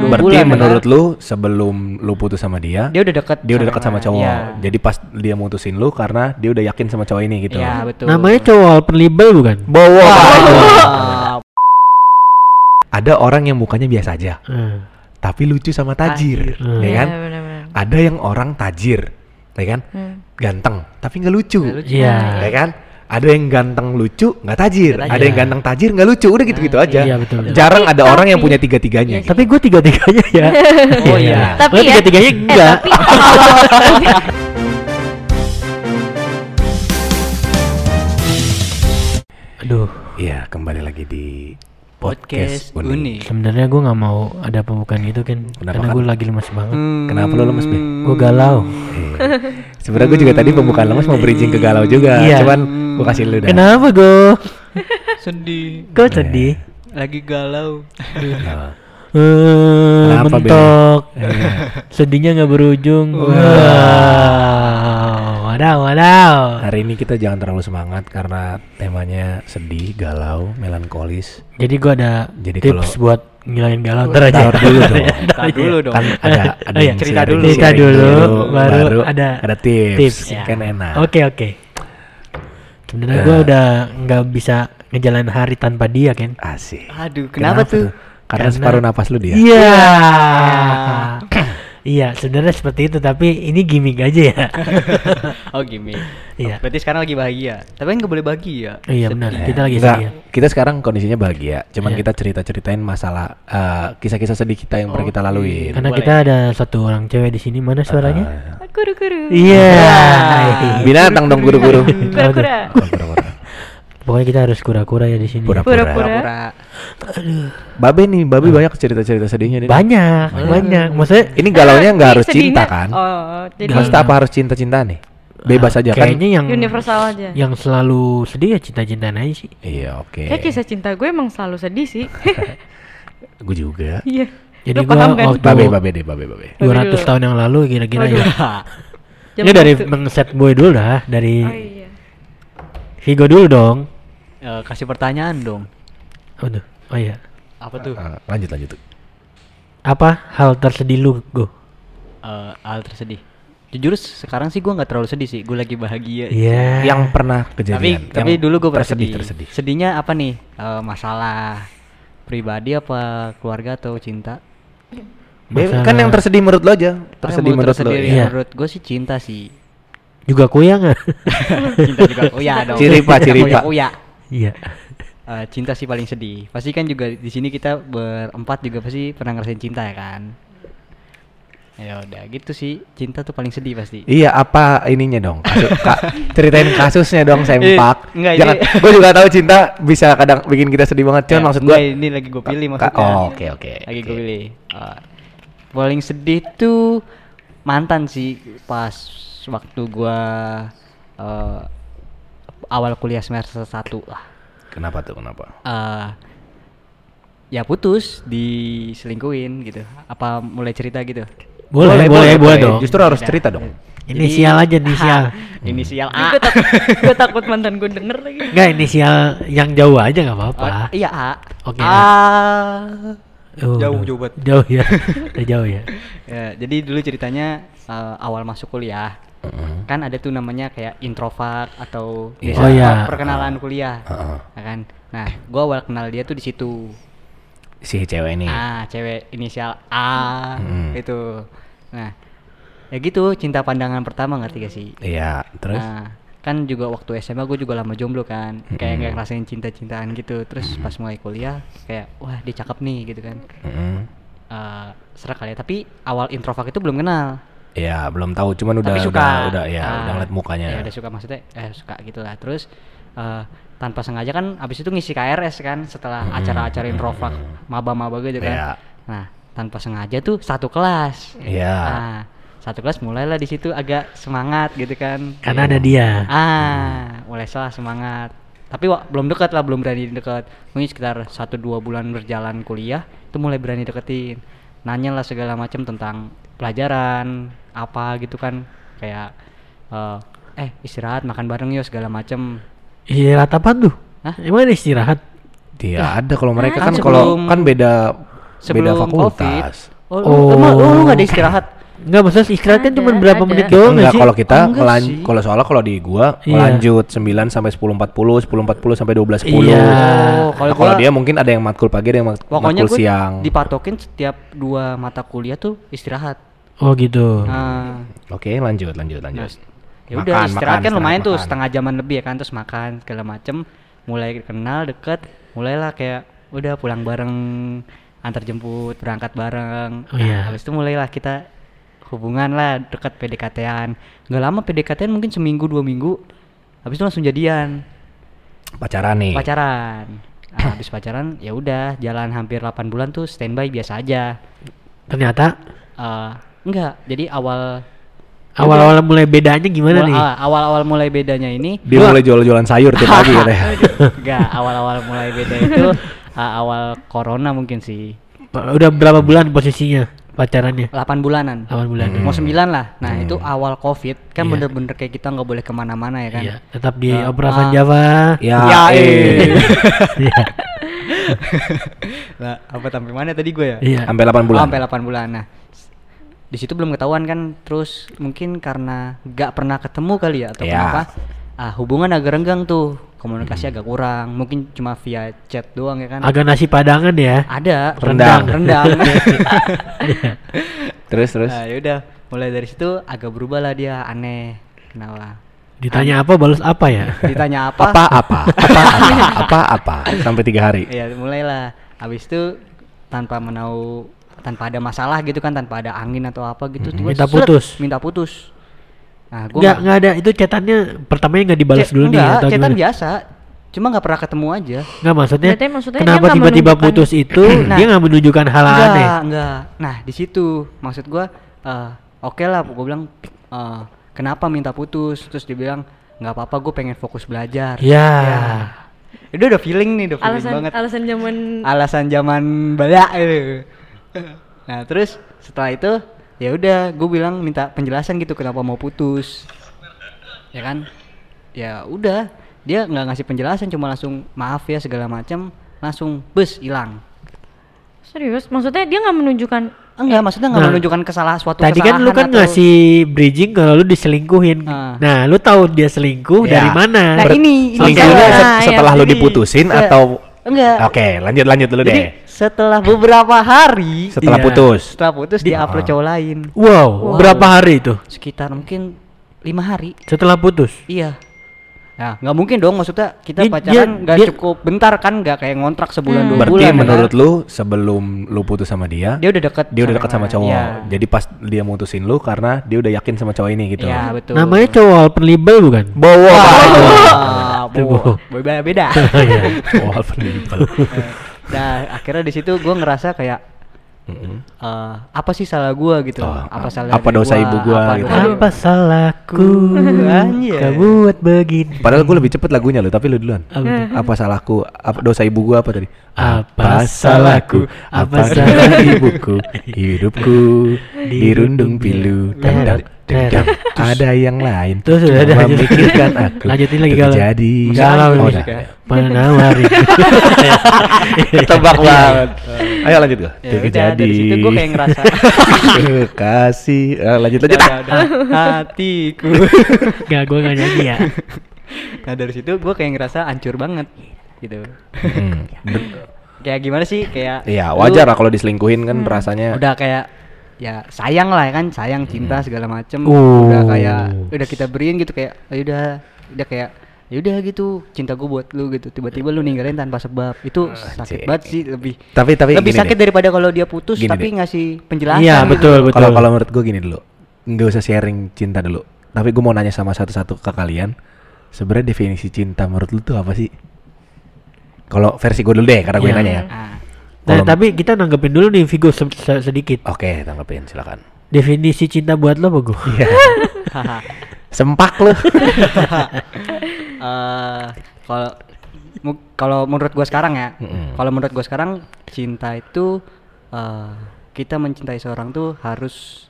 dua Berarti bulan, menurut kan? lu sebelum lu putus sama dia, dia udah deket dia udah dekat sama cowok. Iya. Jadi pas dia mutusin lu karena dia udah yakin sama cowok ini gitu. Iya, betul Namanya cowok open label bukan? Bowo. Wah, Ada orang yang mukanya biasa aja, Hmm. tapi lucu sama tajir, Hmm. ya Iya, kan? benar-benar. Ada yang orang tajir, ya kan? Hmm. Ganteng, tapi nggak lucu, Nggak lucu. Iya. ya kan? Ada yang ganteng lucu, nggak tajir. Nggak Ada tajir. yang ganteng tajir, nggak lucu. Udah gitu-gitu aja. Iya, betul. Jarang Tapi- ada orang yang tapi- punya tiga-tiganya. Iya, gitu. Tapi gue tiga-tiganya ya. Oh, iya. Tapi Lo ya, tiga-tiganya eh, enggak. tapi Aduh, Iya, kembali lagi di podcast unik sebenarnya gue nggak mau ada pembukaan gitu kan. Kenapa, Karena kan? gue lagi lemas banget. Kenapa lo lemes, Be? Gue galau. Iya. Sebenarnya gue juga tadi pembukaan lemes mau bridging ke galau juga. Iya. Cuman gue kasih lu dah. Kenapa gue? sedih Kok sedih? lagi galau Kenapa, Be? mentok. Iya. Sedihnya nggak berujung. Wow. Wadaw, wadaw. Hari ini kita jangan terlalu semangat karena temanya sedih, galau, melankolis. Jadi gue ada Jadi tips kalau- buat ngilangin galau. Ntar aja. Taruh dulu dong. Dulu dong Kan ada ada Oh iya, yang cerita dulu. Cerita dulu, baru ada ada tips. tips, ya. Kan enak. Oke oke. Sebenarnya Eh. gue udah nggak bisa ngejalanin hari tanpa dia kan. Asik. aduh kenapa, tuh Karena, Karena- separuh napas lu dia. Iya. Iya, sebenarnya seperti itu tapi ini gimmick aja ya. oh gini Iya. berarti sekarang lagi bahagia tapi kan nggak boleh bahagia Iya benar, kita lagi Enggak, sedih. kita sekarang kondisinya bahagia. Cuman Iya. kita cerita-ceritain masalah eh, kisah-kisah sedih kita yang pernah kita laluin. Karena Boleh. kita ada satu orang cewek di sini, mana suaranya? Ah. kuru-kuru. Iya. Binatang dong guru-guru. Kura-kura. Pokoknya kita harus kura-kura ya di sini. Pura-pura. pura Babe nih, Babe banyak cerita-cerita sedihnya nih. Banyak, banyak. Maksudnya Ini galaunya nggak harus sedihnya- cinta kan? Oh, jadi Maksudnya apa harus cinta-cinta nih? Bebas aja kan? Kayaknya yang universal aja. yang selalu sedih ya cinta-cintaan aja sih. Iya, oke. Kayak kisah cinta gue emang selalu sedih sih. Gue juga. Iya. Jadi paham kan? waktu Babe, babe deh, babe, babe. 200 Babe dulu. tahun yang lalu kira-kira ya. Ini dari satu. Bang Set Boy dulu dah, dari Oh iya. Vigo dulu dong. Eh, kasih pertanyaan dong Aduh, oh iya. apa tuh Ah, lanjut lanjut. Apa hal tersedih lu, Go? Eh, hal tersedih jujur sekarang sih gue nggak terlalu sedih sih gue lagi bahagia Iya. Yang pernah tapi kejadian. tapi yang dulu gue pernah tersedih, sedih tersedih. sedihnya apa nih Eh, masalah pribadi apa keluarga atau cinta Masalah- kan yang tersedih menurut lo aja. Ah, Tersedih yang menurut lo. tersedih Iya. menurut gue sih cinta sih Juga kuya nggak? cinta juga oh ya dong Ciripa, ciripa. oh ya Iya. Eh, cinta sih paling sedih pasti kan juga di sini kita berempat juga pasti pernah ngerasain cinta ya kan ya udah gitu sih cinta tuh paling sedih pasti Iya, apa ininya dong? Kasus- ka- ceritain kasusnya dong, sempak. Eh, enggak, Jangan, ini- gue juga tahu cinta bisa kadang bikin kita sedih banget. Cuman Ya, maksud gue, ini lagi gue pilih maksudnya oh, oke, oke, lagi gue oke. pilih Eh, paling sedih tuh mantan sih pas waktu gua eh, awal kuliah semester satu lah kenapa tuh? Kenapa? Eh, ya putus diselingkuin gitu apa mulai cerita gitu Boleh, boleh, boleh, dong. Justru harus cerita dong. Inisial aja, inisial. inisial Gue A takut, gue takut mantan gue denger lagi. Enggak, inisial yang jauh aja nggak apa-apa. Oh, iya A Oke, A Oh, jauh, udah. jauh banget. Jauh ya. Udah jauh ya. Ya, jadi dulu ceritanya eh, awal masuk kuliah Heeh. kan ada tuh namanya kayak introvert atau biasa Oh, iya. perkenalan kuliah Heeh. ya kan nah gua awal kenal dia tuh di situ Si cewek ini. ah cewek inisial A Hmm. itu nah ya gitu cinta pandangan pertama ngerti gak sih Iya, terus? nah kan juga waktu SMA gue juga lama jomblo kan kayak Mm-mm. nggak ngerasain cinta-cintaan gitu terus pas mulai kuliah kayak wah dia cakep nih gitu kan Heeh. Eh serak kali ya tapi awal introvert itu belum kenal Ya, belum tahu. Cuman udah tapi suka udah, udah ya, Ah, udah ngeliat mukanya. ya udah suka maksudnya eh suka gitu lah terus eh, tanpa sengaja kan abis itu ngisi KRS kan setelah Mm-mm, acara-acara mm-mm, introvert maba-maba gitu kan Iya. nah tanpa sengaja tuh satu kelas Iya. nah satu kelas mulailah di situ agak semangat gitu kan Karena ada dia. ah mulai salah semangat tapi wa- belum dekat lah belum berani deket mungkin sekitar satu dua bulan berjalan kuliah itu mulai berani deketin nanya lah segala macam tentang pelajaran apa gitu kan kayak eh, eh istirahat makan bareng yuk segala macam Istirahat apa tuh? Hah? Emang ada istirahat? Dia ada kalau mereka kan kan kalau kan beda sebelum Beda covid fakultas. oh, lu, lu, lu, nggak ada istirahat Enggak maksudnya istirahat kan cuma berapa ada. menit doang nggak Enggak, sih? kalau kita sih. kalau soalnya kalau di gua Iya. lanjut 9 sampai 10.40, 10.40 sampai 12.10. Iya. oh Kalau kalau gua dia mungkin ada yang matkul pagi, ada yang mat- pokoknya matkul siang. dipatokin setiap dua mata kuliah tuh istirahat Oh gitu. nah Oke, lanjut, lanjut, lanjut. ya udah Makan, istirahat makan, kan lumayan istirahat, tuh makan. setengah jaman lebih ya kan terus makan segala macem mulai kenal deket mulailah kayak udah pulang bareng antar jemput berangkat bareng Oh, iya. Nah, habis itu mulailah kita hubungan lah deket PDKT-an nggak lama PDKT-an mungkin seminggu dua minggu habis itu langsung jadian Pacaran nih. pacaran Nah, habis pacaran ya udah jalan hampir 8 bulan tuh standby biasa aja Ternyata Eh, enggak jadi awal awal-awal mulai bedanya gimana mula- nih? ah, awal-awal mulai bedanya ini Dia mulai jual-jualan sayur tiap pagi katanya. Enggak, awal-awal mulai beda itu uh, awal corona mungkin sih. Udah berapa bulan posisinya pacarannya? 8 bulanan. 8 bulan. Mau 9 lah. Nah, itu awal Covid kan Iya. bener-bener kayak kita nggak boleh ke mana-mana ya kan. Iya, tetap di Ah, Operasan ah. Java. Ya, Ya, eh. Lah, apa sampai mana tadi gue ya? Iya. Sampai 8 bulan. Oh, sampai 8 bulan. Nah, di situ belum ketahuan kan terus mungkin karena nggak pernah ketemu kali ya atau Iya. kenapa? Ah, hubungan agak renggang tuh. Komunikasi agak kurang. Mungkin cuma via chat doang ya kan. Agak nasi padangan ya. Ada Rendang. rendang. Terus terus. Nah, yaudah mulai dari situ agak berubah lah dia aneh. Kenapa? Ditanya apa balas apa ya? Ditanya apa? Apa apa? Apa apa? Apa apa? Sampai tiga hari. Iya, mulailah. Habis itu tanpa menau tanpa ada masalah gitu kan, tanpa ada angin atau apa gitu, tiba Minta putus. Minta putus. Nah, gua Enggak, enggak ada. Itu chatannya pertamanya enggak dibalas dulu nih enggak, atau chatan gimana? biasa. Cuma nggak pernah ketemu aja. Enggak maksudnya, Berarti maksudnya kenapa dia nggak tiba-tiba putus itu Nah. dia nggak menunjukkan hal enggak, aneh. enggak. Nah, di situ maksud gua eh oke lah, gua bilang eh, kenapa minta putus? Terus dia bilang nggak apa-apa, gue pengen fokus belajar. Ya. Itu udah feeling nih, udah feeling alasan banget. alasan zaman alasan zaman bala itu. Nah terus setelah itu ya udah gue bilang minta penjelasan gitu kenapa mau putus, ya kan? Ya udah dia nggak ngasih penjelasan cuma langsung maaf ya segala macam langsung bus hilang. serius maksudnya dia nggak menunjukkan Enggak maksudnya nggak Nah, menunjukkan kesalahan suatu Tadi kan lu kesalahan kan atau- ngasih bridging kalau lu diselingkuhin. Ah. Nah, lu tahu dia selingkuh Ya. dari mana? Nah, ini- ini selingkuhnya Ah, ya, setelah lu ini. diputusin Enggak. atau Enggak. Oke, lanjut lanjut dulu Jadi deh. Setelah beberapa hari Setelah Iya. putus. setelah putus Di- dia upload Ah. cowok lain Wow, Wow. berapa hari itu? sekitar mungkin lima hari. Setelah putus. Iya. Nah, nggak mungkin dong maksudnya kita Dia- pacaran nggak cukup bentar kan nggak kayak ngontrak sebulan Hmm. dua Berarti bulan. ya kan? menurut lu sebelum lu putus sama dia, dia udah deket dia udah dekat sama cowok. Iya. Jadi pas dia mutusin lu karena dia udah yakin sama cowok ini gitu. Iya, betul. Namanya cowok open label bukan? Itu, bowo. Bo. beda beda. Cowok open label. nah, akhirnya di situ gue ngerasa kayak Mm-mm. eh, apa sih salah gua gitu? Oh, apa a- salah apa dosa ibu gua Apa gitu. Apa salahku? Anjir. Kau buat begini. Padahal gue lebih cepet lagunya lu, tapi lu duluan. Apa salahku? Apa dosa ibu gua apa tadi? Apa salahku? Apa salah ibuku? Hidupku dirundung pilu. Dendang, dendang. Ada yang lain. Tuh, sudah ada. memikirkan aku. Lanjutin lagi Untuk galau. Jadi Galau Oh, nih. udah. Menawari. Ketebak banget. Ayo lanjut gua. Ya udah, dari situ gue kayak ngerasa kasih. Eh, lanjut lanjut. udah, ah. udah, hatiku. Gak, gue gak nyanyi ya. nah dari situ gue kayak ngerasa hancur banget gitu. Hmm. Kayak gimana sih kayak Iya, wajar lah kalau diselingkuhin kan rasanya udah kayak ya sayang lah ya kan sayang cinta segala macem Oh. udah kayak udah kita beriin gitu kayak "Ya udah udah kayak ya udah gitu cinta gue buat lu gitu tiba-tiba lu ninggalin tanpa sebab itu sakit Anjing. banget sih lebih Tapi tapi lebih sakit deh. daripada kalau dia putus Gini tapi deh. ngasih penjelasan Iya, gitu. betul, betul. Kalau kalau menurut gue gini dulu, nggak usah sharing cinta dulu. Tapi gue mau nanya sama satu-satu ke kalian, sebenarnya definisi cinta menurut lu tuh apa sih? Kalau versi gue dulu deh, karena gue Iya. nanya ya. Ah, Nah, tapi kita nanggepin dulu nih Vigo se- se- sedikit. Oke, tanggapin silakan. Definisi cinta buat lo apa gue? Iya. Sempak lu. Eh, kalau kalau menurut gua sekarang ya kalau menurut gua sekarang cinta itu eh, kita mencintai seorang tuh harus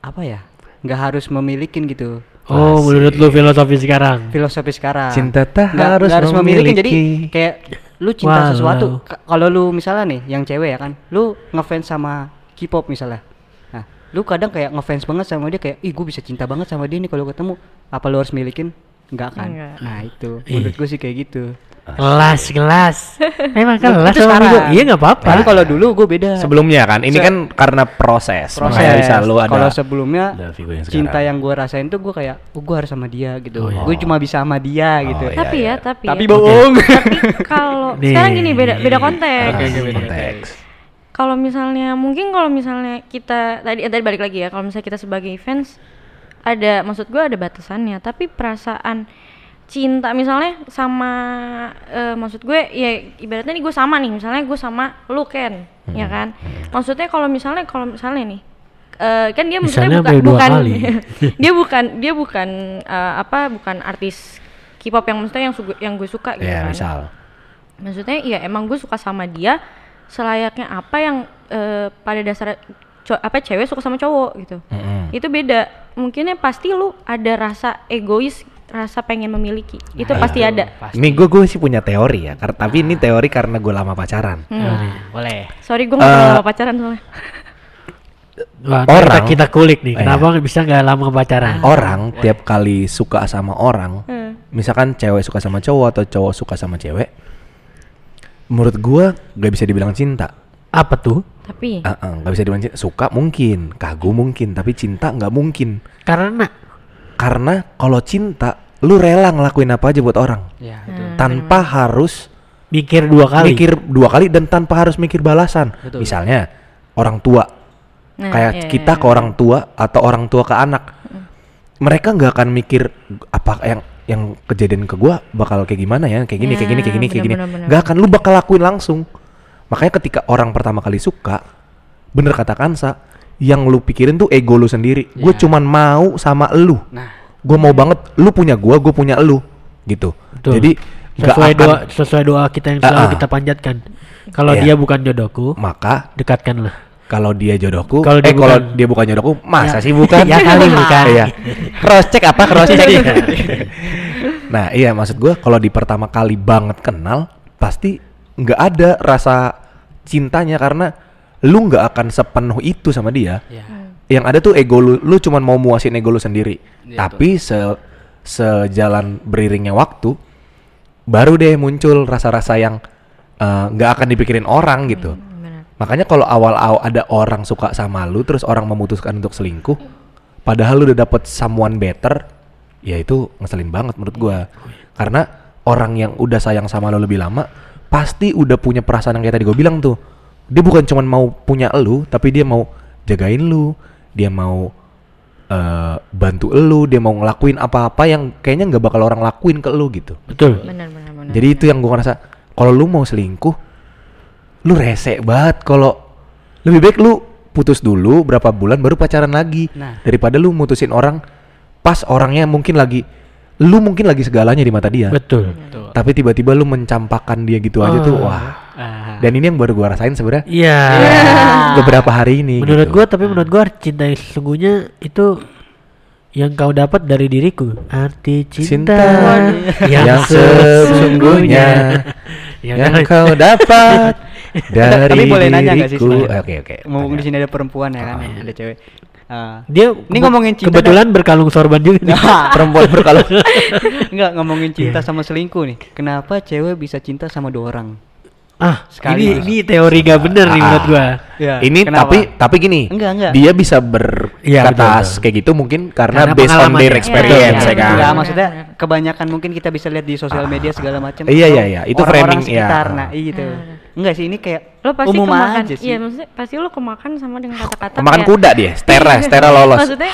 apa ya nggak harus memilikin gitu Oh, menurut lo filosofi sekarang? filosofi sekarang Cinta tak harus harus memiliki jadi memiliki. kayak lu cinta Walau. sesuatu Ka- kalau lu misalnya nih yang cewek ya kan lu ngefans sama K-pop misalnya. Nah lu kadang kayak ngefans banget sama dia kayak ih gue bisa cinta banget sama dia nih kalau ketemu. Apa lu harus milikin? Enggak kan? Enggak. nah itu. Menurut gue sih kayak gitu Kelas, kelas. Memang kelas Itu sama sekarang. Migo. Iya nggak apa-apa. tapi kalau dulu gue beda Sebelumnya kan, ini Se- kan karena proses, proses makanya bisa lu ada. kalau sebelumnya yang cinta yang gue rasain tuh gue kayak oh, gue harus sama dia gitu Oh, iya. gue cuma bisa sama dia gitu iya, tapi iya. ya, tapi tapi ya. bohong tapi kalau sekarang gini beda beda konteks. Beda konteks. Kalau misalnya mungkin kalau misalnya kita tadi eh, tadi balik lagi ya, kalau misalnya kita sebagai fans ada maksud gue ada batasannya, tapi perasaan cinta misalnya sama eh, maksud gue ya ibaratnya nih gue sama nih misalnya gue sama lu Ken ya kan maksudnya kalau misalnya kalau misalnya nih eh, kan dia Misalnya bukan dua bukan kali. dia bukan dia bukan eh, apa bukan artis K-pop yang maksudnya yang su- yang gue suka gitu Ya, kan misal. maksudnya ya emang gue suka sama dia selayaknya apa yang eh, pada dasar apa cewek suka sama cowok gitu Mm-mm. itu beda mungkinnya pasti lu ada rasa egois rasa pengen memiliki itu Nah, pasti itu ada pasti. Ini gue gue sih punya teori ya, kar- tapi ini teori karena gue lama pacaran. Hmm. Nah, boleh sorry gue nggak Eh, pernah lama pacaran soalnya Wah, Orang- kita, kita kulik nih. Iya. Kenapa bisa nggak lama pacaran? Orang tiap kali suka sama orang, Hmm. misalkan cewek suka sama cowok atau cowok suka sama cewek, menurut gue gak bisa dibilang cinta. Apa tuh? tapi Ah, ah, nggak bisa dibilang cinta. Suka mungkin, kagum mungkin, tapi cinta nggak mungkin. Karena Karena kalau cinta, lu rela ngelakuin apa aja buat orang, ya Hmm, itu tanpa harus mikir dua kali. mikir dua kali dan tanpa harus mikir balasan. Betul. Misalnya orang tua, Nah, kayak iya, kita iya. ke orang tua atau orang tua ke anak, mereka nggak akan mikir apa yang yang kejadian ke gua bakal kayak gimana ya, kayak gini, kayak gini, kayak gini, Ya, kayak gini. Nggak akan lu bakal lakuin langsung. Makanya ketika orang pertama kali suka, bener kata Kansa, yang lu pikirin tuh ego lu sendiri. Gue Ya. cuman mau sama lu. nah Gue mau banget, lu punya gua, gue punya lu, gitu. Betul. Jadi sesuai akan- doa sesuai doa kita yang selalu ah. kita panjatkan. Kalau Iya. dia bukan jodohku, maka dekatkanlah. kalau dia jodohku Kalau dia eh kalau bukan- dia bukan jodohku masa Ya. sih bukan Ya kali bukan. iya cross check apa cross check nah iya maksud gua kalau di pertama kali banget kenal pasti nggak ada rasa cintanya karena lu nggak akan sepenuh itu sama dia ya yang ada tuh ego lu lu cuman mau muasin ego lu sendiri Iya, tapi se sejalan beriringnya waktu baru deh muncul rasa-rasa yang eh, nggak akan dipikirin orang gitu benar. Makanya kalau awal-awal ada orang suka sama lu terus orang memutuskan untuk selingkuh, padahal lu udah dapet someone better, ya itu ngeselin banget menurut gua. Karena orang yang udah sayang sama lu lebih lama pasti udah punya perasaan yang kayak tadi gue bilang tuh. Dia bukan cuman mau punya lu, tapi dia mau jagain lu, dia mau eh, bantu lu, dia mau ngelakuin apa-apa yang kayaknya nggak bakal orang lakuin ke lu gitu. Betul. benar benar benar Jadi itu yang gua ngerasa kalau lu mau selingkuh, lu rese banget kalau lebih baik lu putus dulu berapa bulan baru pacaran lagi Nah. daripada lu mutusin orang pas orangnya mungkin lagi lu mungkin lagi segalanya di mata dia Betul. Tuh. tapi tiba-tiba lu mencampakkan dia gitu aja tuh Oh. wah Dan ini yang baru gua rasain sebenarnya Iya. beberapa hari ini Menurut gitu. gua tapi menurut gua cinta yang sesungguhnya itu yang kau dapat dari diriku. Arti cinta, Cinta yang sesungguhnya yang, yang kau dapat dari tapi boleh nanya nggak sih oke oke tanya. di sini ada perempuan ya kan Ah. ada cewek Ah. dia Ini ngomongin cinta kebetulan berkalung sorban juga nih. Nah, perempuan berkalung Enggak ngomongin cinta Iya. sama selingkuh nih. Kenapa cewek bisa cinta sama dua orang? Ah, Sekali. ini ini teori gak bener nih Ah. menurut gua. Ya, ini kenapa? tapi tapi gini Enggak, enggak. dia bisa berkata Iya, betul, betul. kayak gitu mungkin karena, Karena based on their ya. experience Iya, ya iya, kan Enggak, betul. maksudnya kebanyakan mungkin kita bisa lihat di sosial media segala macam. Iya, iya, iya. Itu orang-orang framing, iya. sekitar. Nah, itu. Hmm. Enggak sih ini kayak lo pasti umum kemakan aja sih. iya maksudnya pasti lo kemakan sama dengan kata-kata makan kayak- kuda dia stera stera lolos maksudnya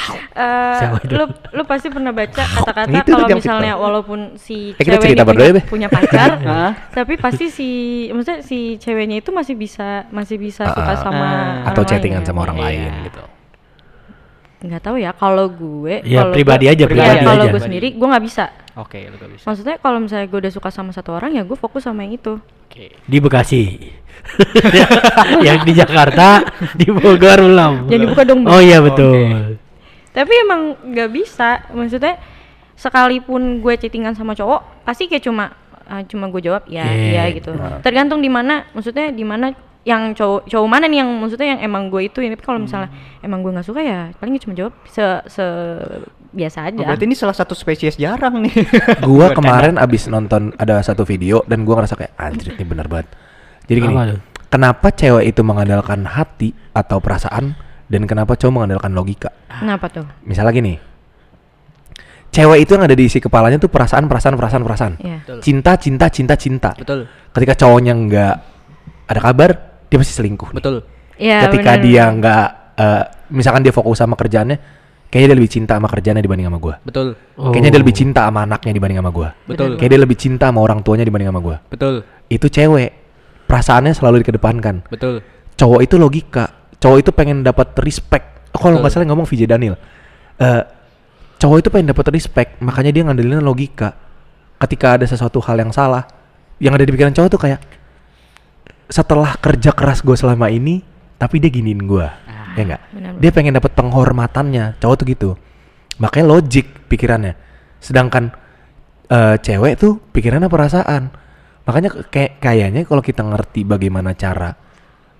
itu. lo lo pasti pernah baca kata-kata kalau misalnya walaupun si Eh, kita cewek ini berdua ya, punya, punya pacar tapi pasti si maksudnya si ceweknya itu masih bisa masih bisa Ah, suka ah. sama orang atau chattingan ya. sama orang Iya. lain gitu nggak tahu ya kalau gue Ya, kalau pribadi gue- aja, iya, pribadi kalau aja. gue sendiri gue nggak bisa Oke, lu gak bisa. maksudnya kalau misalnya gue udah suka sama satu orang ya gue fokus sama yang itu Oke. Di Bekasi. yang di Jakarta, di Bogor belum. Jangan dibuka dong. Oh iya betul. tapi emang nggak bisa maksudnya sekalipun gue chattingan sama cowok pasti kayak cuma ah, cuma gue jawab ya Iya, ya gitu tergantung di mana maksudnya di mana yang cowok cowok mana nih yang maksudnya yang emang gue itu ini kalau misalnya emang gue nggak suka ya paling cuma jawab se se biasa aja Oh, berarti ini salah satu spesies jarang nih. gua kemarin abis nonton ada satu video dan gua ngerasa kayak anjir ini bener banget. Jadi gini, Apa kenapa cewek itu mengandalkan hati atau perasaan dan kenapa cowok mengandalkan logika? kenapa tuh Misalnya gini, cewek itu yang ada di isi kepalanya tuh perasaan, perasaan, perasaan, perasaan. Iya. Cinta, cinta, cinta, cinta. Betul. Ketika cowoknya nggak ada kabar, dia pasti selingkuh. nih. Betul. ya Ketika bener. dia nggak, eh, misalkan dia fokus sama kerjaannya, kayaknya dia lebih cinta sama kerjaannya dibanding sama gua. Betul. Kayaknya dia lebih cinta sama anaknya dibanding sama gua. Betul. Kayak dia lebih cinta sama orang tuanya dibanding sama gua. Betul. Itu cewek. Perasaannya selalu dikedepankan. Betul. Cowok itu logika. Cowok itu pengen dapat respect. Oh, Kalau nggak salah ngomong VJ Daniel. Eh cowok itu pengen dapat respect, makanya dia ngandelin logika. Ketika ada sesuatu hal yang salah, yang ada di pikiran cowok tuh kayak setelah kerja keras gue selama ini, tapi dia giniin gue, ya enggak? benar-benar. Dia pengen dapat penghormatannya, cowok tuh gitu. Makanya logik pikirannya. Sedangkan eh, cewek tuh pikirannya perasaan. Makanya kayak kayaknya kalau kita ngerti bagaimana cara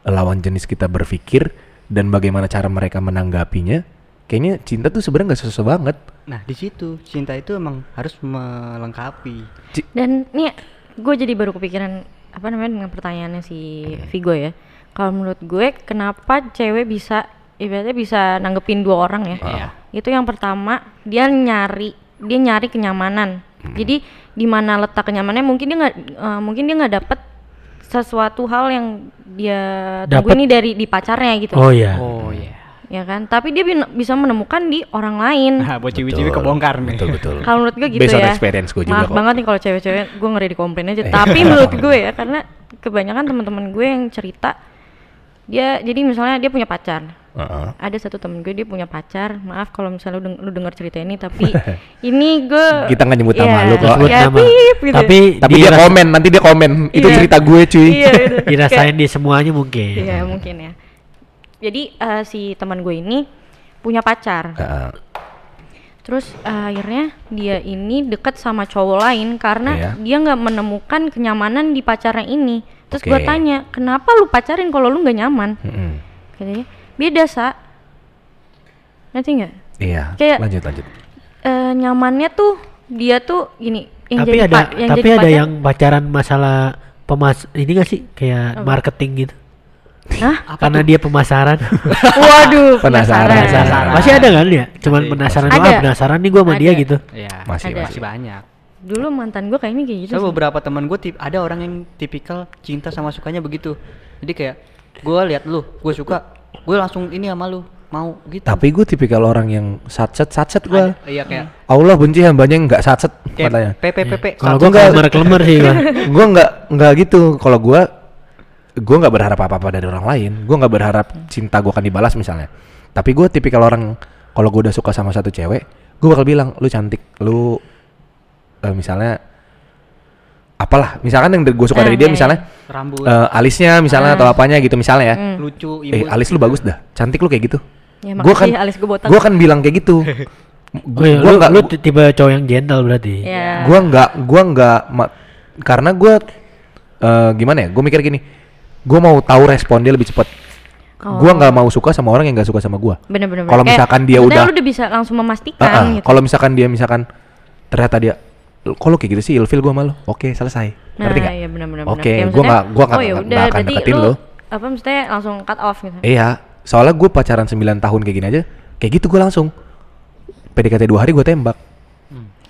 lawan jenis kita berpikir dan bagaimana cara mereka menanggapinya, kayaknya cinta tuh sebenarnya nggak susah banget. Nah, di situ cinta itu emang harus melengkapi. Dan nih gue jadi baru kepikiran apa namanya dengan pertanyaannya si Vigo ya. Kalau menurut gue kenapa cewek bisa ibaratnya bisa nanggepin dua orang ya? Iya. Itu yang pertama dia nyari dia nyari kenyamanan. Jadi di mana letak kenyamanannya mungkin dia nggak eh, mungkin dia nggak dapet sesuatu hal yang dia tunggu Dapet. ini dari di pacarnya gitu. Oh iya. Oh iya. Ya kan? Tapi dia bisa menemukan di orang lain. Nah, buat Betul. kebongkar nih. Betul betul. Kalau menurut gue gitu Based on ya. experience gue juga Maaf kok. banget nih kalau cewek-cewek gue ngeri dikomplain aja. Iya. Tapi menurut gue ya karena kebanyakan teman-teman gue yang cerita dia jadi misalnya dia punya pacar. Heeh. Ada satu temen gue dia punya pacar. Maaf kalau misalnya lu, deng- lu dengar cerita ini tapi ini gue Kita nggak nyebut nama Iya, lu kok. Sebut ya, nama. pip, gitu. Tapi, Tapi dia komen, nanti dia komen. Itu Iya. cerita gue cuy. Iya, gitu. dirasain di semuanya mungkin. Iya mungkin ya. Jadi eh, si teman gue ini punya pacar. Heeh. Terus eh, akhirnya dia ini deket sama cowok lain karena Iya. dia nggak menemukan kenyamanan di pacarnya ini. Terus gue Oke. tanya, kenapa lu pacarin kalau lu nggak nyaman? Mm-mm. Katanya, beda sa. Nanti nggak? Iya. Kayak- lanjut lanjut. Eh, nyamannya tuh dia tuh gini. Yang tapi jadi ada pa- yang tapi jadi ada pacar- yang pacaran masalah pemas ini gak sih kayak Apa? marketing gitu. Hah? Karena dia pemasaran. Waduh, Penasaran. penasaran. penasaran. Masih ada kan ya? Cuman Masih. penasaran Ada. doang, penasaran nih gua sama dia Ada. gitu. Iya. Masih, ada. masih. banyak. Dulu mantan gue kayaknya kayak gitu. Sih. beberapa teman gue tip ada orang yang tipikal cinta sama sukanya begitu. Jadi kayak gue lihat lu, gue suka, gue langsung ini sama lu, mau gitu. Tapi gue tipikal orang yang satset satset gue. Iya kayak Allah benci hambanya yang nggak satset katanya. PPPP. Kalau Satu gua enggak- klemer-klemer sih gua. gue nggak nggak gitu. Kalau gue gue nggak berharap apa apa dari orang lain. Gue nggak berharap cinta gue akan dibalas misalnya. Tapi gue tipikal orang kalau gue udah suka sama satu cewek, gue bakal bilang lu cantik, lu eh, misalnya apalah, misalkan yang gue suka Ah, dari dia iya, misalnya rambut eh, alisnya misalnya atau apanya gitu misalnya ya. Hmm. lucu, Eh imut. alis lu bagus dah, cantik lu kayak gitu. Ya, Gua makasih, kan alis gue botak. Gue kan bilang kayak gitu. Oh iya, Gua lu, nggak- lu t- tipe cowok yang gentle berarti. Ya. gua nggak gua nggak ma- karena gua eh, gimana ya gue mikir gini gua mau tahu respon dia lebih cepat gua Oh. nggak mau suka sama orang yang nggak suka sama gua Bener-bener. Kalau misalkan dia udah- lu udah bisa langsung memastikan ah, gitu. kalau misalkan dia misalkan ternyata dia "Lu- kok lu kayak gitu sih ilfil gua malu oke selesai nah, ngerti nggak iya bener-bener. oke bener. Kayak gua nggak gua nggak oh, ya udah, akan deketin lu, Apa maksudnya langsung cut off gitu. iya soalnya gue pacaran 9 tahun kayak gini aja kayak gitu gua langsung PDKT dua hari gua tembak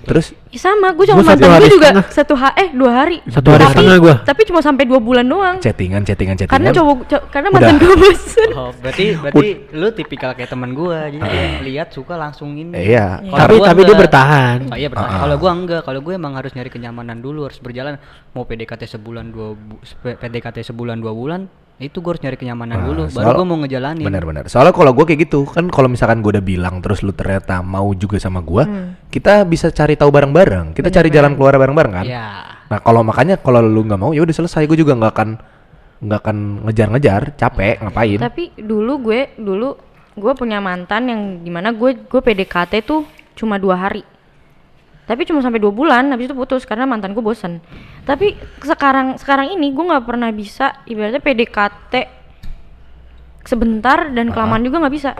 terus Ya sama, gue sama mantan hari gue juga setengah. satu ha eh dua hari. Satu hari Tapi- setengah gua. Tapi cuma sampai dua bulan doang. chattingan chattingan chattingan Karena cowok, co- karena Udah. mantan gue bosan. Oh, berarti berarti lu tipikal kayak teman gua. Jadi kayak lihat suka langsung ini. iya Kalau Tapi tapi dia enggak. bertahan. Oh, iya bertahan. Ah, ah. Kalau gua enggak, kalau gue emang harus nyari kenyamanan dulu, harus berjalan. Mau PDKT sebulan dua bu- PDKT sebulan dua bulan, itu gue harus nyari kenyamanan Nah, dulu. soal- Baru gue mau ngejalanin. Benar-benar. Soalnya kalau gue kayak gitu kan kalau misalkan gue udah bilang terus lu ternyata mau juga sama gue, kita bisa cari tahu bareng-bareng. Kita cari jalan keluar bareng-bareng kan. Iya. Nah kalau makanya kalau lu nggak mau ya udah selesai. Gue juga nggak akan nggak akan ngejar-ngejar, capek ngapain? Tapi dulu gue dulu gue punya mantan yang di mana gue gue PDKT tuh cuma dua hari. Tapi cuma sampai dua bulan habis itu putus karena mantanku bosen tapi sekarang sekarang ini gue nggak pernah bisa ibaratnya PDKT sebentar dan kelamaan juga nggak bisa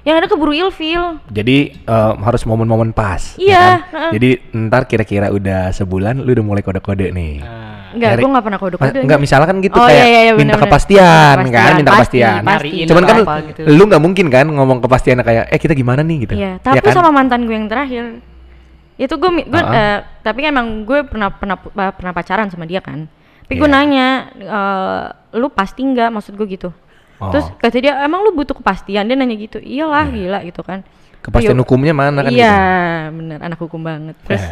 yang ada keburu ilfil Jadi eh, harus momen-momen pas. ya Iya, kan? heeh. Jadi ntar kira-kira udah sebulan lu udah mulai kode-kode nih. Enggak, Nyari- gue nggak pernah kode-kode Enggak, misalnya kan gitu Oh, kayak iya, iya, iya, minta bener-bener. kepastian, kan, Kepastian, minta pasti, kepastian. pasti. Nyariin Cuman kan apa gitu. lu nggak mungkin kan ngomong kepastian kayak eh kita gimana nih gitu. Iya, Ya tapi kan? sama mantan gue yang terakhir itu gue gue Ah. tapi emang gue pernah pernah pa- pernah pacaran sama dia kan. Tapi gue Iya. nanya, eh, lu pasti nggak maksud gue gitu. Terus Oh. kata dia emang lu butuh kepastian dia nanya gitu. Iyalah gila gitu kan. Kepastian Yuk. hukumnya mana kan Iya, gitu. bener anak hukum banget. Terus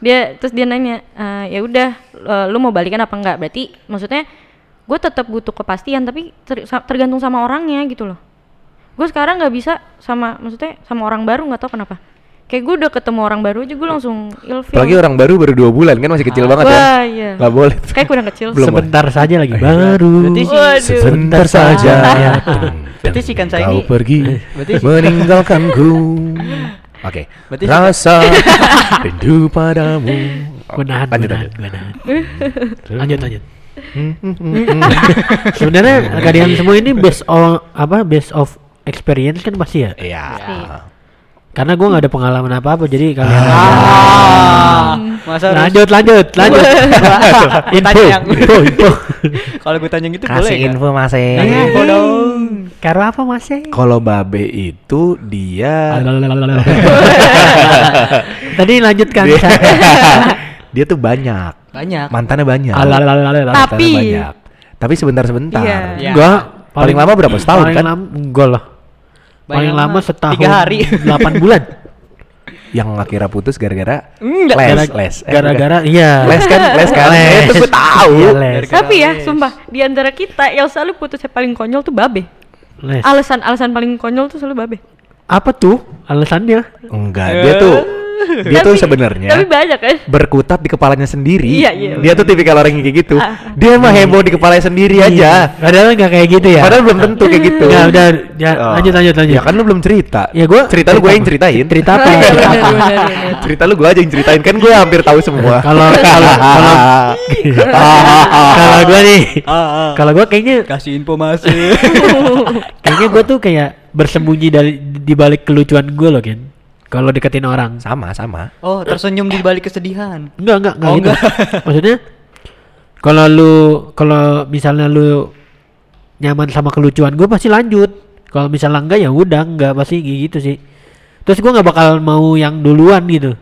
dia terus dia nanya, "Eh, ya udah eh, lu mau balikan apa enggak? Berarti maksudnya gue tetap butuh kepastian tapi ter- tergantung sama orangnya gitu loh. Gue sekarang nggak bisa sama maksudnya sama orang baru nggak tahu kenapa. Kayak gue udah ketemu orang baru aja gue langsung ilfil. Apalagi orang baru baru dua bulan kan masih kecil banget ya. Wah, iya. Nggak boleh. Kayak kurang kecil. Belum. Sebentar saja lagi baru. Berarti si Waduh. Sebentar saja. Ya. Berarti si Kansa Kau ini- pergi berarti si- meninggalkanku. Oke. Rasa rindu padamu. Gue nahan, Lanjut, gue nahan, lanjut. gue nahan. Lanjut, lanjut. Sebenarnya kalian semua ini based on apa? Based of experience kan pasti ya. Iya. Karena gue nggak ada pengalaman apa apa jadi kalian. Ah, masa harus- lanjut, lanjut, lanjut. info, tanya. info, info. kalau gue tanya gitu boleh Kasih nggak? info Mas. Eh, Info dong. Karo apa mas? Kalau Babe itu dia Tadi lanjutkan. dia, dia tuh banyak. Banyak. Mantannya banyak. Mantannya Tapi- banyak. Tapi sebentar-sebentar. Iya. Iya. Enggak. Paling lama berapa? Setahun paling kan? lama enggak lah. Paling Paling lama lama setahun. tiga hari. 8 bulan. Yang akhirnya putus gara-gara Enggak. les, Gara- les. Eh, Gara-gara iya. les kan, les kan. Les. Eh, Itu gue tahu. Iya, les. Tapi ya, sumpah di antara kita yang selalu putus yang paling konyol tuh babe. Les. Alasan alasan paling konyol tuh selalu babe. Apa tuh alasannya? Enggak, dia tuh dia tuh Tapi- sebenarnya Tapi banyak kan. berkutat di kepalanya sendiri. Iya, iya, Dia tuh tipikal orang yang kayak gitu. Dia mah heboh di kepalanya sendiri aja. Padahal nggak kayak gitu ya. Padahal belum tentu kayak gitu. Ya udah, ya, Oh. lanjut lanjut lanjut. Ya kan lu belum cerita. Ya gua cerita lu gue yang ceritain. Cerita apa? Iya, Cerita benar. cerita lu gue aja yang ceritain kan gue hampir tahu semua. Kalau kalau kalau kalau gua nih, Ah, ah. kalau gua kayaknya Kasih info masih. kayaknya gua tuh kayak bersembunyi dari di balik kelucuan gua loh, Ken. Kalau deketin orang. sama sama. oh, tersenyum di balik kesedihan. Enggak, enggak, enggak Oh, gitu. enggak. Maksudnya kalau lu kalau misalnya lu nyaman sama kelucuan gue pasti lanjut. Kalau misalnya enggak ya udah enggak pasti gitu sih. Terus gua nggak bakal mau yang duluan gitu.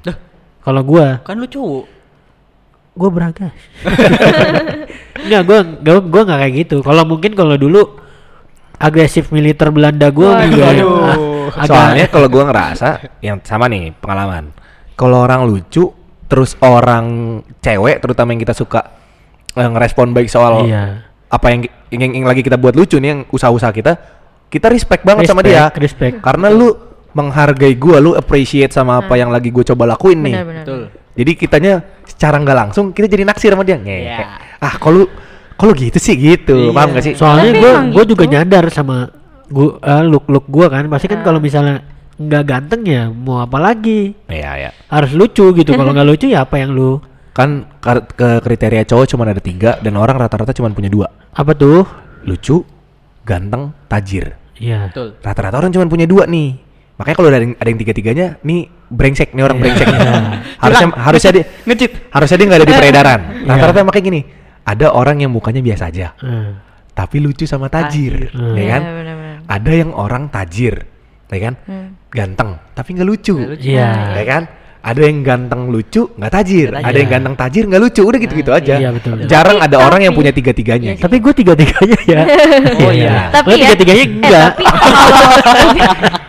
Dah, Kalau gua kan lu cowok. gua beragas. Enggak, gua gua gua nggak kayak gitu. Kalau mungkin kalau dulu agresif militer Belanda gua Waduh. juga agak- Soalnya kalau gue ngerasa yang sama nih pengalaman. Kalau orang lucu terus orang cewek terutama yang kita suka eh, ngerespon baik soal Iya. apa yang, yang yang lagi kita buat lucu nih yang usaha-usaha kita kita respect banget sama dia Respect, respect. karena lu menghargai gua lu appreciate sama apa yang lagi gue coba lakuin nih Benar-benar. Betul. jadi kitanya secara nggak langsung kita jadi naksir sama dia. Iya. ah kalau kalau gitu sih? Gitu. Iya. paham gak sih? Soalnya gue gue gitu. juga nyadar sama gua eh, look look gue kan. Pasti kan Ah. kalau misalnya nggak ganteng ya mau apa lagi? Iya ya harus lucu gitu. Kalau nggak lucu ya apa yang lu? Kan ke kriteria cowok cuma ada tiga dan orang rata-rata cuma punya dua. Apa tuh? Lucu ganteng tajir. Iya. Betul. rata-rata orang cuma punya dua nih. Makanya kalau ada yang ada yang tiga-tiganya nih brengsek nih orang brengsek harusnya harusnya dia Ngecit. harusnya dia nggak ada di peredaran. Rata-rata makanya gini ada orang yang mukanya biasa aja Hmm. tapi lucu sama tajir Hmm. ya Iya, kan benar-benar. ada yang orang tajir ya kan Hmm. ganteng tapi nggak lucu, Nggak lucu. Iya. ya kan ada yang ganteng lucu nggak tajir Nggak ada tajir. yang ganteng tajir nggak lucu udah gitu-gitu aja Iya, betul, betul. jarang ada orang yang tapi- punya tiga-tiganya gitu. tapi gue tiga tiganya ya Oh, iya. Tapi Gua ya, tiga tiganya eh, enggak tapi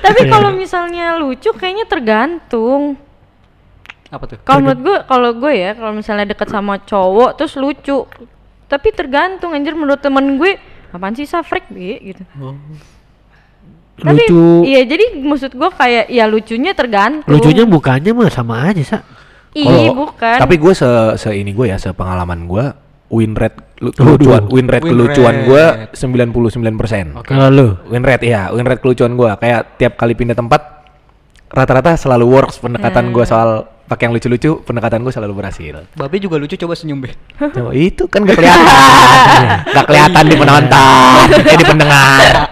tapi Iya. kalau misalnya lucu kayaknya tergantung. Apa tuh? Kalau menurut gue, kalau gue ya, kalau misalnya deket sama cowok terus lucu, tapi tergantung anjir menurut temen gue, apaan sih safrek bi gitu. Tapi lucu iya jadi maksud gue kayak ya lucunya tergantung. lucunya mukanya mah sama aja sa Iya bukan. Tapi gue se, se ini gue ya, sepengalaman gue, win rate kelucuan, win rate Win kelucuan rate. gue 99 persen. kalau lu Win rate ya, win rate kelucuan gue kayak tiap kali pindah tempat rata-rata selalu works pendekatan gue soal pakai yang lucu-lucu, pendekatan gue selalu berhasil. Babe juga lucu coba senyum be. Coba, itu kan gak kelihatan. gak kelihatan di penonton, eh di pendengar.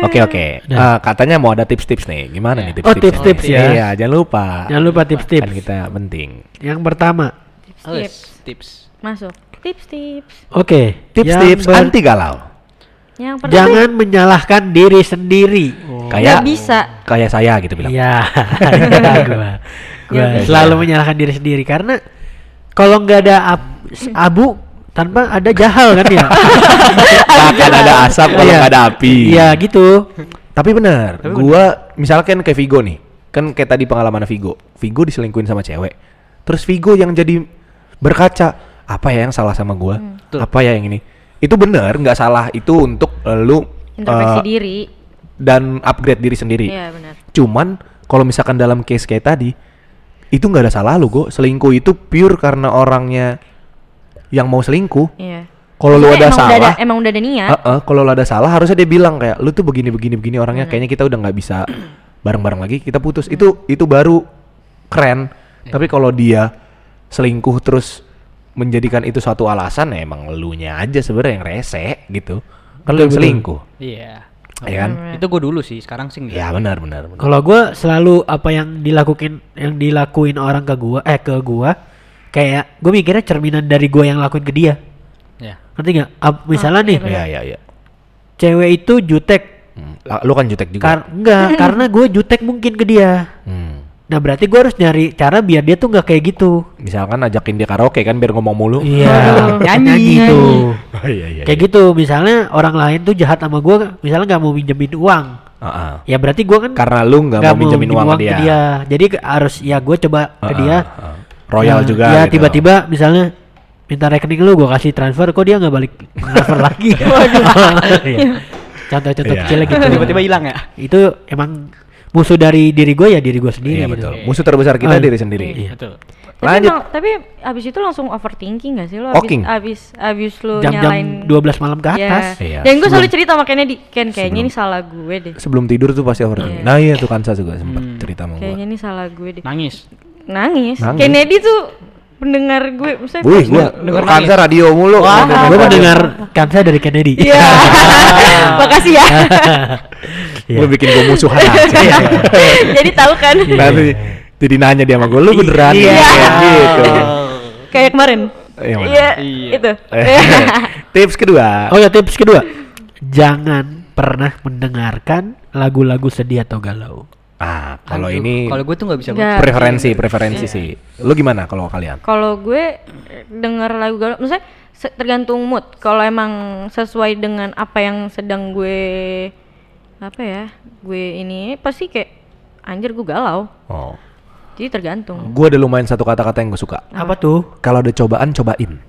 Oke oke. Eh, katanya mau ada tips-tips nih. Gimana nih Oh, tips-tips? tips-tips ya. Iya, jangan lupa. Jangan lupa tips-tips. Kan kita penting. Yang pertama, Tips. Tips. Masuk. Tips-tips. oke. Tips-tips yang ber- anti galau. Yang pertama Jangan menyalahkan diri sendiri. Nggak Kayak bisa. kayak saya gitu bilang. Iya, gua, gua Ya, selalu menyalahkan diri sendiri karena kalau nggak ada ab- abu tanpa ada jahal kan ya. Takkan ada asap kalau Iya. nggak ada api. Iya gitu. Tapi benar, gua misalkan kayak Vigo nih, kan kayak tadi pengalaman Vigo, Vigo diselingkuhin sama cewek, terus Vigo yang jadi berkaca, apa ya yang salah sama gua, Betul. apa ya yang ini, itu benar, nggak salah itu untuk lu Introspeksi eh, diri. Dan upgrade diri sendiri. Iya benar. Cuman kalau misalkan dalam case kayak tadi, itu nggak ada salah lu, go, selingkuh itu pure karena orangnya yang mau selingkuh. Iya. Kalau lu ada emang udah salah, emang udah ada niat. Heeh, kalau lo ada salah harusnya dia bilang kayak lu tuh begini begini begini orangnya kayaknya kita udah nggak bisa bareng-bareng lagi kita putus itu itu baru keren tapi kalau dia selingkuh terus menjadikan itu suatu alasan ya emang elunya aja sebenarnya yang rese gitu kan lu yang selingkuh Iya. Ya kan Itu gue dulu sih, sekarang sih enggak. ya benar benar benar. Kalau gua selalu apa yang dilakuin yang dilakuin orang ke gua eh ke gua kayak gue mikirnya cerminan dari gua yang lakuin ke dia. Ya. Ngerti nggak? Ap- misalnya nih, ya ya ya cewek itu jutek. Hmm, lu kan jutek juga Kar enggak, karena gue jutek mungkin ke dia. Hmm. Nah berarti gue harus nyari cara biar dia tuh nggak kayak gitu. misalkan ajakin dia karaoke kan biar ngomong mulu Iya, Nyanyi. nyanyi tuh. oh, iya iya Kayak gitu, misalnya orang lain tuh jahat sama gue, misalnya nggak mau minjemin uang. Heeh. Ya berarti gue kan karena lu nggak mau minjemin uang, ke dia, Jadi ke- harus ya gue coba ke Heeh, dia. heeh. royal Ya, juga Ya gitu. tiba-tiba misalnya minta rekening lu gue kasih transfer kok dia nggak balik transfer lagi. Iya. Contoh-contoh Iya. kecil gitu. Tiba-tiba hilang ya? Itu emang musuh dari diri gue ya diri gue sendiri. Iya gitu. betul. Musuh terbesar kita Oh, diri sendiri. iya. Betul. Tapi, Lanjut. emang- tapi abis itu langsung overthinking gak sih lo? Oking. Abis, abis, abis lu Jam-jam nyalain 12 malam ke Iya. atas. Iya. Dan gue selalu cerita sama Kennedy, Ken kayaknya Sebelum- ini salah gue deh. Sebelum tidur tuh pasti overthinking. Iya. Nah iya tuh Kansa juga sempat Hmm. cerita sama Kayaknya gua. ini salah gue deh. Nangis. Nangis. Nangis. Kennedy tuh pendengar gue, maksudnya Wih, gua denger Kansa radio mulu. Wah. Dengar Gue radio. mendengar Kansa dari Kennedy. Iya. Makasih ya. Iya. Gua bikin gua musuhan aja. Jadi tahu kan? Nanti jadi nanya dia sama gua, lu beneran Iya. kayak gitu. Kayak kemarin. Iya? Iya, Iya. itu. Tips kedua. Oh ya tips kedua, jangan pernah mendengarkan lagu-lagu sedih atau galau. Ah, kalau ini kalau gue tuh nggak bisa banget. preferensi, preferensi sih. Lu gimana kalau kalian? Kalau gue denger lagu galau, maksudnya tergantung mood. Kalau emang sesuai dengan apa yang sedang gue apa ya, gue ini pasti kayak anjir gue galau. Oh. Jadi tergantung. Gua ada lumayan satu kata-kata yang gue suka. Apa tuh? Kalau ada cobaan, cobain.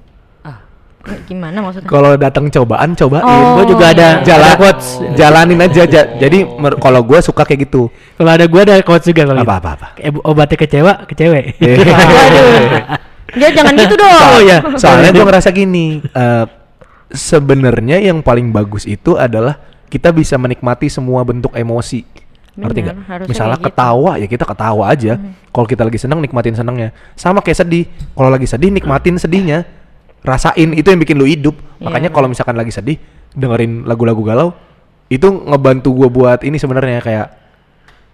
Gimana maksudnya? Kalau datang cobaan, cobain. Oh, Gue juga ada iya. Jalan, quotes. jalanin aja. ja- jadi kalau gue suka kayak gitu. Kalau ada gue ada quotes juga kalau Apa gitu. apa apa. Eh, obatnya kecewa, ke cewek. Waduh. Ya jangan gitu dong. Oh iya. Soalnya gue ngerasa gini, eh, sebenarnya yang paling bagus itu adalah kita bisa menikmati semua bentuk emosi. Ngerti nggak? Misalnya gitu. ketawa ya kita ketawa aja. Kalau kita lagi senang nikmatin senangnya. Sama kayak sedih. Kalau lagi sedih nikmatin sedihnya. Rasain itu yang bikin lu hidup. Iya, Makanya kalau misalkan lagi sedih dengerin lagu-lagu galau itu ngebantu gua buat ini sebenarnya kayak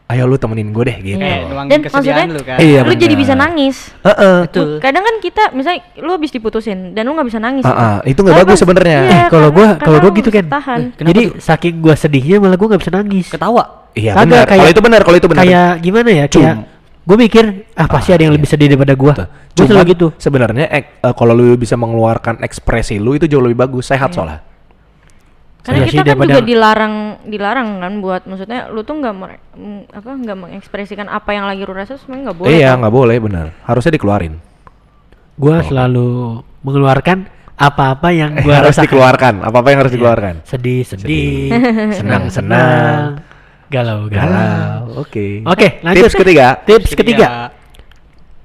ayo lu temenin gue deh gitu. Iya. nuangin Dan kesedihan maksudnya lu kan. Iya, lu jadi bisa nangis. Heeh. Betul. Kadang kan kita misalnya lu habis diputusin dan lu nggak bisa nangis. Ah, gitu. ah, itu nggak bagus sebenarnya. Iya, Eh, kalau gua kalau lu gitu kan. Tahan. Kenapa Jadi tuh? saking gua sedihnya malah gua nggak bisa nangis. Ketawa. Iya benar. kayak- Kalau itu benar, kalau itu benar. Kayak gimana ya? Cum- Kayak gue mikir ah pasti ada yang lebih sedih daripada. Gue Cuman selalu gitu. Sebenarnya ek- eh, kalau lu bisa mengeluarkan ekspresi lu itu jauh lebih bagus, sehat soalnya. Karena Iya sih, kita kan juga dilarang dilarang kan buat maksudnya lu tuh nggak apa nggak mengekspresikan apa yang lagi lu rasa sebenarnya nggak boleh. iya, kan? nggak boleh benar. Harusnya dikeluarin. Gua selalu mengeluarkan apa-apa yang gua harus rasakan. dikeluarkan. Apa-apa yang harus Iya. dikeluarkan. Sedih, sedih, Senang, senang. senang, galau, galau. Galau. Oke. Oke, lanjut. Tips ketiga, Tips ketiga,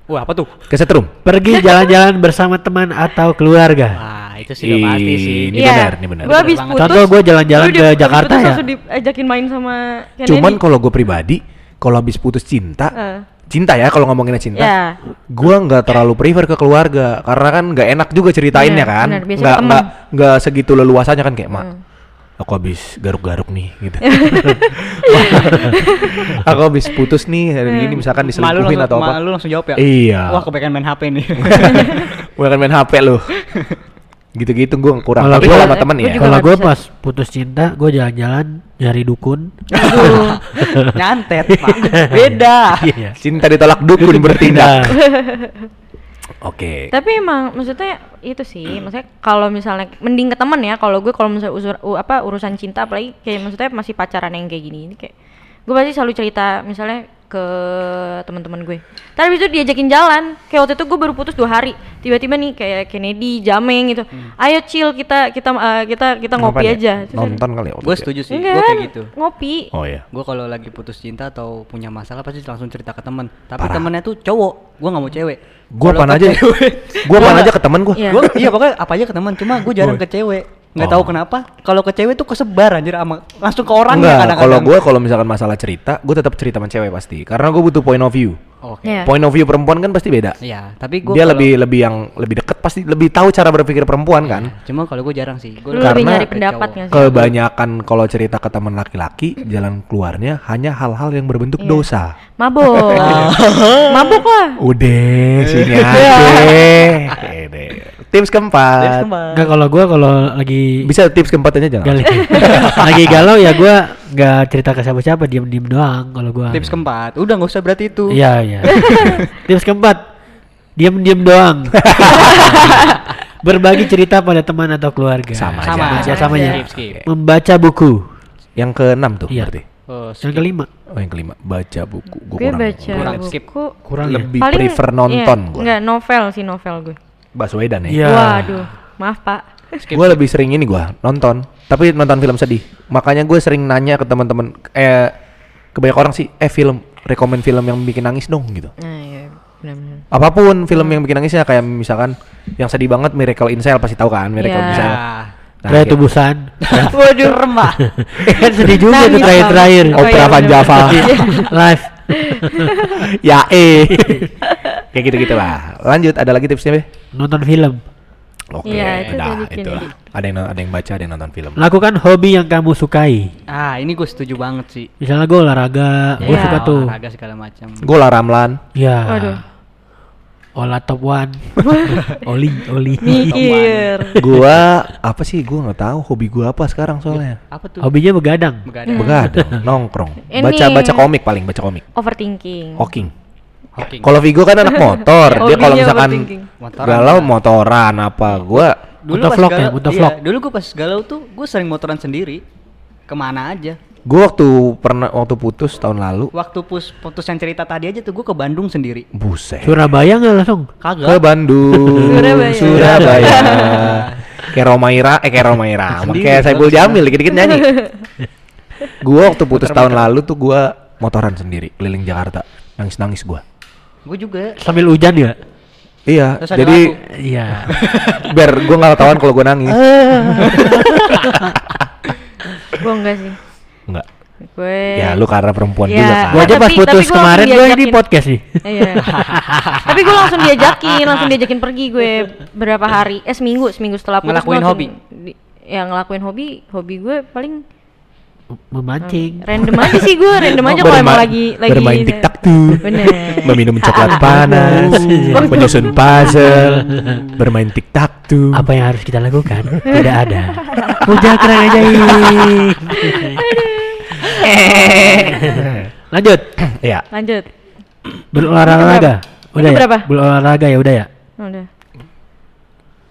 Wah, apa tuh? kesetrum. pergi jalan-jalan bersama teman atau keluarga. Wah, itu sih udah pasti sih. Ini Iya. benar, ini benar. Gue habis putus. Contoh gue jalan-jalan ke Jakarta putus ya. langsung diajakin main sama Kennedy. Cuman kalau gue pribadi, kalau habis putus cinta, Eh. cinta ya kalau ngomonginnya cinta, Ya. gua nggak terlalu prefer ke keluarga karena kan nggak enak juga ceritainnya Iya, kan, nggak nggak nggak segitu leluasanya kan kayak mak. Hmm. Aku habis garuk-garuk nih gitu. aku habis putus nih hari Hmm. ini misalkan Malu diselingkuhin atau apa. malu langsung jawab ya. Iya. Wah, kebanyakan main HP nih. Bukan main HP lu. Gitu-gitu gua kurang. Kalau Tapi kalau sama temen ya. Kalau gue pas putus cinta, gue jalan-jalan nyari dukun. Aduh. Nyantet, Pak. Beda. Iya. Cinta ditolak dukun bertindak. Oke. Tapi emang maksudnya itu sih, maksudnya kalau misalnya mending ke temen ya, kalau gue kalau misalnya usur, u- apa urusan cinta apalagi kayak maksudnya masih pacaran yang kayak gini ini kayak gue pasti selalu cerita misalnya ke teman-teman gue. Tapi itu diajakin jalan. Kayak waktu itu gue baru putus dua hari. Tiba-tiba nih kayak Kennedy, Jameng gitu. Ayo chill kita kita eh, kita kita ngopi Ngapain ya? aja. Terus Nonton kali ya. Gue ya? setuju sih. Enggak, Gue kayak gitu. ngopi. Oh iya. Gue kalau lagi putus cinta atau punya masalah pasti langsung cerita ke teman. Tapi Parah. temennya tuh cowok. Gue nggak mau cewek. Apaan ke aja? cewek- Gua apaan aja ke temen. Iya. Gua iya pokoknya apa aja ke teman. Cuma gue jarang ke cewek. Nggak Oh. tahu kenapa. Kalau ke cewek tuh kesebar anjir sama langsung ke orangnya Enggak, kadang-kadang. kalau gue kalau misalkan masalah cerita, gue tetap cerita sama cewek pasti. Karena gue butuh point of view. Oke. Iya. Point of view perempuan kan pasti beda. Iya, tapi gue Dia lebih lebih yang lebih deket pasti lebih tahu cara berpikir perempuan kan. Cuma kalau gue jarang sih. Gue Lu lebih Karena nyari pendapat sih? Kebanyakan kalau cerita ke teman laki-laki, jalan keluarnya hanya hal-hal yang berbentuk Iya. dosa. Mabok. Mabok lah. Udah, sini aja. Ini. Tips keempat. Enggak kalau gue kalau lagi Bisa tips keempat aja jangan. Lagi galau ya gue nggak cerita ke siapa-siapa, diem-diem doang kalau gue. Tips keempat, udah nggak usah berarti itu. Iya iya. Tips keempat, diem-diem doang. Berbagi cerita pada teman atau keluarga. Sama Sama aja. aja, sama aja. Skip, skip. Membaca buku. Yang keenam tuh Iya. berarti. Oh, Yang kelima Oh yang kelima, baca buku. Gua Gue kurang. baca kurang buku. skip. kurang ya. Lebih Paling prefer iya, nonton gua. Enggak, novel sih novel gue. Baswedan ya. Iya. Waduh, maaf Pak. gue lebih sering ini gua nonton tapi nonton film sedih makanya gue sering nanya ke teman-teman eh kebanyakan orang sih eh film rekomend film yang bikin nangis dong gitu Nah, iya benar-benar. apa pun film yang bikin nangisnya kayak misalkan yang sedih banget Miracle in Cell pasti tahu kan Miracle in Iya. Cell Ah. Nah, Kayak kayak- tubusan. Waduh, remah. kan sedih juga tuh terakhir-terakhir. Oh, Opera iya, Van bener-bener. Java Live. ya eh kayak gitu gitulah lanjut ada lagi tipsnya be Nonton film. Oke Iya, itu udah tadi itu Kennedy. ada yang ada yang baca ada yang nonton film Lakukan hobi yang kamu sukai. Ah, ini gue setuju banget sih. Misalnya gue olahraga, gue Iya. suka tuh. Olahraga segala macam. gue lah Ramlan Ya. Waduh. Olah top one. Oli, oli. Mikir. gua apa sih gua nggak tahu hobi gua apa sekarang soalnya Apa tuh? Hobinya begadang. Begadang. begadang nongkrong Ini- baca baca komik paling baca komik Overthinking. Hawking Hawking. kalau Vigo kan anak motor dia kalau misalkan. Motoran galau juga. motoran apa gua dulu Motovlog pas ya, motovlog. iya, dulu gue pas galau tuh gue sering motoran sendiri. Ke mana aja. gua waktu pernah waktu putus tahun lalu Waktu pus putus yang cerita tadi aja tuh gue ke Bandung sendiri. buset Surabaya nggak langsung? ke Kagak. Bandung Surabaya. Surabaya kayak Romaira eh kayak Romaira kayak Saiful. Jamil dikit-dikit nyanyi gua waktu putus tahun lalu tuh gua motoran sendiri keliling Jakarta nangis-nangis gua Gue juga. Sambil hujan ya? iya Terus jadi. Iya. biar gua nggak ketahuan kalau gua nangis Gue enggak sih. Enggak. Gue Ya lu karena perempuan Ya. juga kan. Gua aja pas putus gua kemarin gue ini diajakin. podcast sih. Iya. Tapi gue langsung diajakin, langsung diajakin pergi gue berapa hari, eh seminggu, seminggu setelah putus. Ngelakuin hobi? di- ya ngelakuin hobi, hobi gue paling Memancing. random aja sih gue, random aja kalau emang lagi lagi bermain tiktok tuh Bener. meminum coklat panas menyusun puzzle bermain tiktok tuh Apa yang harus kita lakukan? Tidak ada. Puja kerang ajaib. Lanjut. ya Lanjut. Berolahraga. Itu Udah ya? berapa? Berolahraga ya udah ya. Udah.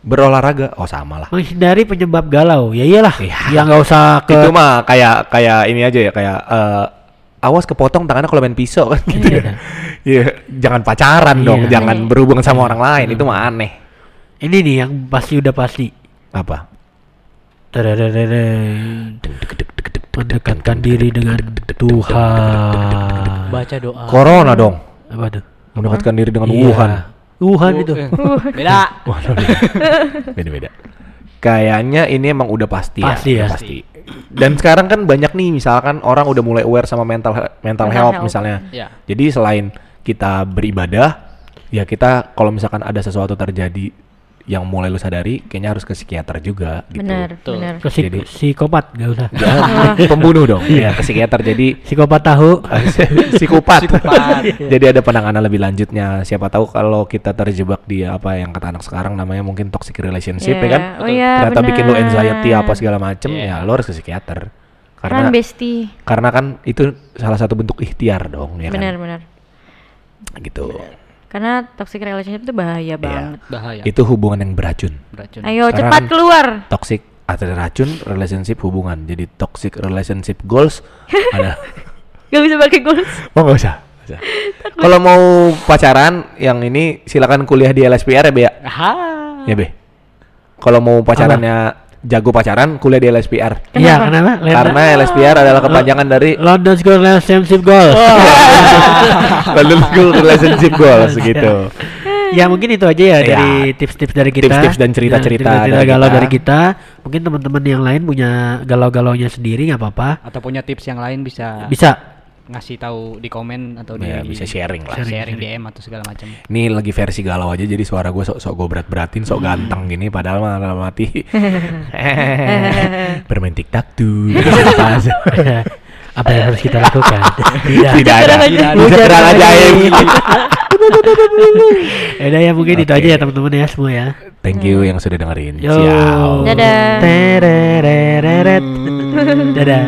Berolahraga oh sama lah Menghindari penyebab galau. Ya iyalah. Iya. Ya nggak usah ke itu mah kayak kayak ini aja ya kayak eh, awas kepotong tangannya kalau main pisau kan gitu ya. Iya, jangan pacaran dong, Iya. jangan berhubungan sama orang lain itu mah aneh. ini nih yang pasti udah pasti. Apa? Mendekatkan diri dengan Tuhan. Baca doa. Corona dong. Apa tuh? Mendekatkan diri dengan Iya. Wuhan. Wuhan itu. eh, Beda. Beda-beda. kayaknya ini emang udah pasti, Pasti ya, ya. udah pasti. Dan sekarang kan banyak nih misalkan orang udah mulai aware sama mental mental, Mental health, health. misalnya. Ya. Jadi selain kita beribadah, ya kita kalau misalkan ada sesuatu terjadi yang mulai lu sadari, kayaknya harus ke psikiater juga gitu. benar benar Ke psik- Jadi- psikopat gak usah. Jangan pembunuh dong. ya ke psikiater jadi Psikopat tahu. psikopat. Psikopat. Jadi ada penanganan lebih lanjutnya. Siapa tahu kalau kita terjebak di apa yang kata anak sekarang namanya mungkin toxic relationship ya Iya. kan. Oh iya, Ternyata bikin lu benar. anxiety apa segala macem Iya. ya lo harus ke psikiater. Run Karena bestie karena kan itu salah satu bentuk ikhtiar dong ya benar kan. benar Gitu. Karena toxic relationship itu bahaya banget Bahaya. Itu hubungan yang beracun. Beracun. ayo Sekarang cepat keluar Toxic ada racun, relationship hubungan. Jadi toxic relationship goals ada gak bisa pakai goals Oh nggak usah. Kalau mau pacaran yang ini silakan kuliah di LSPR ya Be ya. Aha. Ya Be. Kalau mau pacarannya jago pacaran kuliah di LSPR. Iya, kenapa? Lena- Karena LSPR adalah kepanjangan dari London School Relationship Goals. London School Relationship Goals gitu. ya mungkin itu aja ya Iya. dari tips-tips dari kita. Tips-tips dan cerita-cerita Ya, dari galau kita. dari kita. Mungkin teman-teman yang lain punya galau-galaunya sendiri nggak apa-apa. Atau punya tips yang lain bisa Bisa. Ngasih tahu di komen atau di Ya, bisa sharing lah. sharing, DM atau segala macam. Ini lagi versi galau aja jadi suara gue sok sok gue berat beratin sok ganteng gini padahal mah dalam hati bermain tiktok tuh apa yang harus kita lakukan? Tidak. tidak ada Tidak ada. bisa terang ajaib Ya udah ya mungkin itu Oke. aja ya teman-teman ya semua ya. thank you yang sudah dengerin Yo. ciao Dadah. Dadah.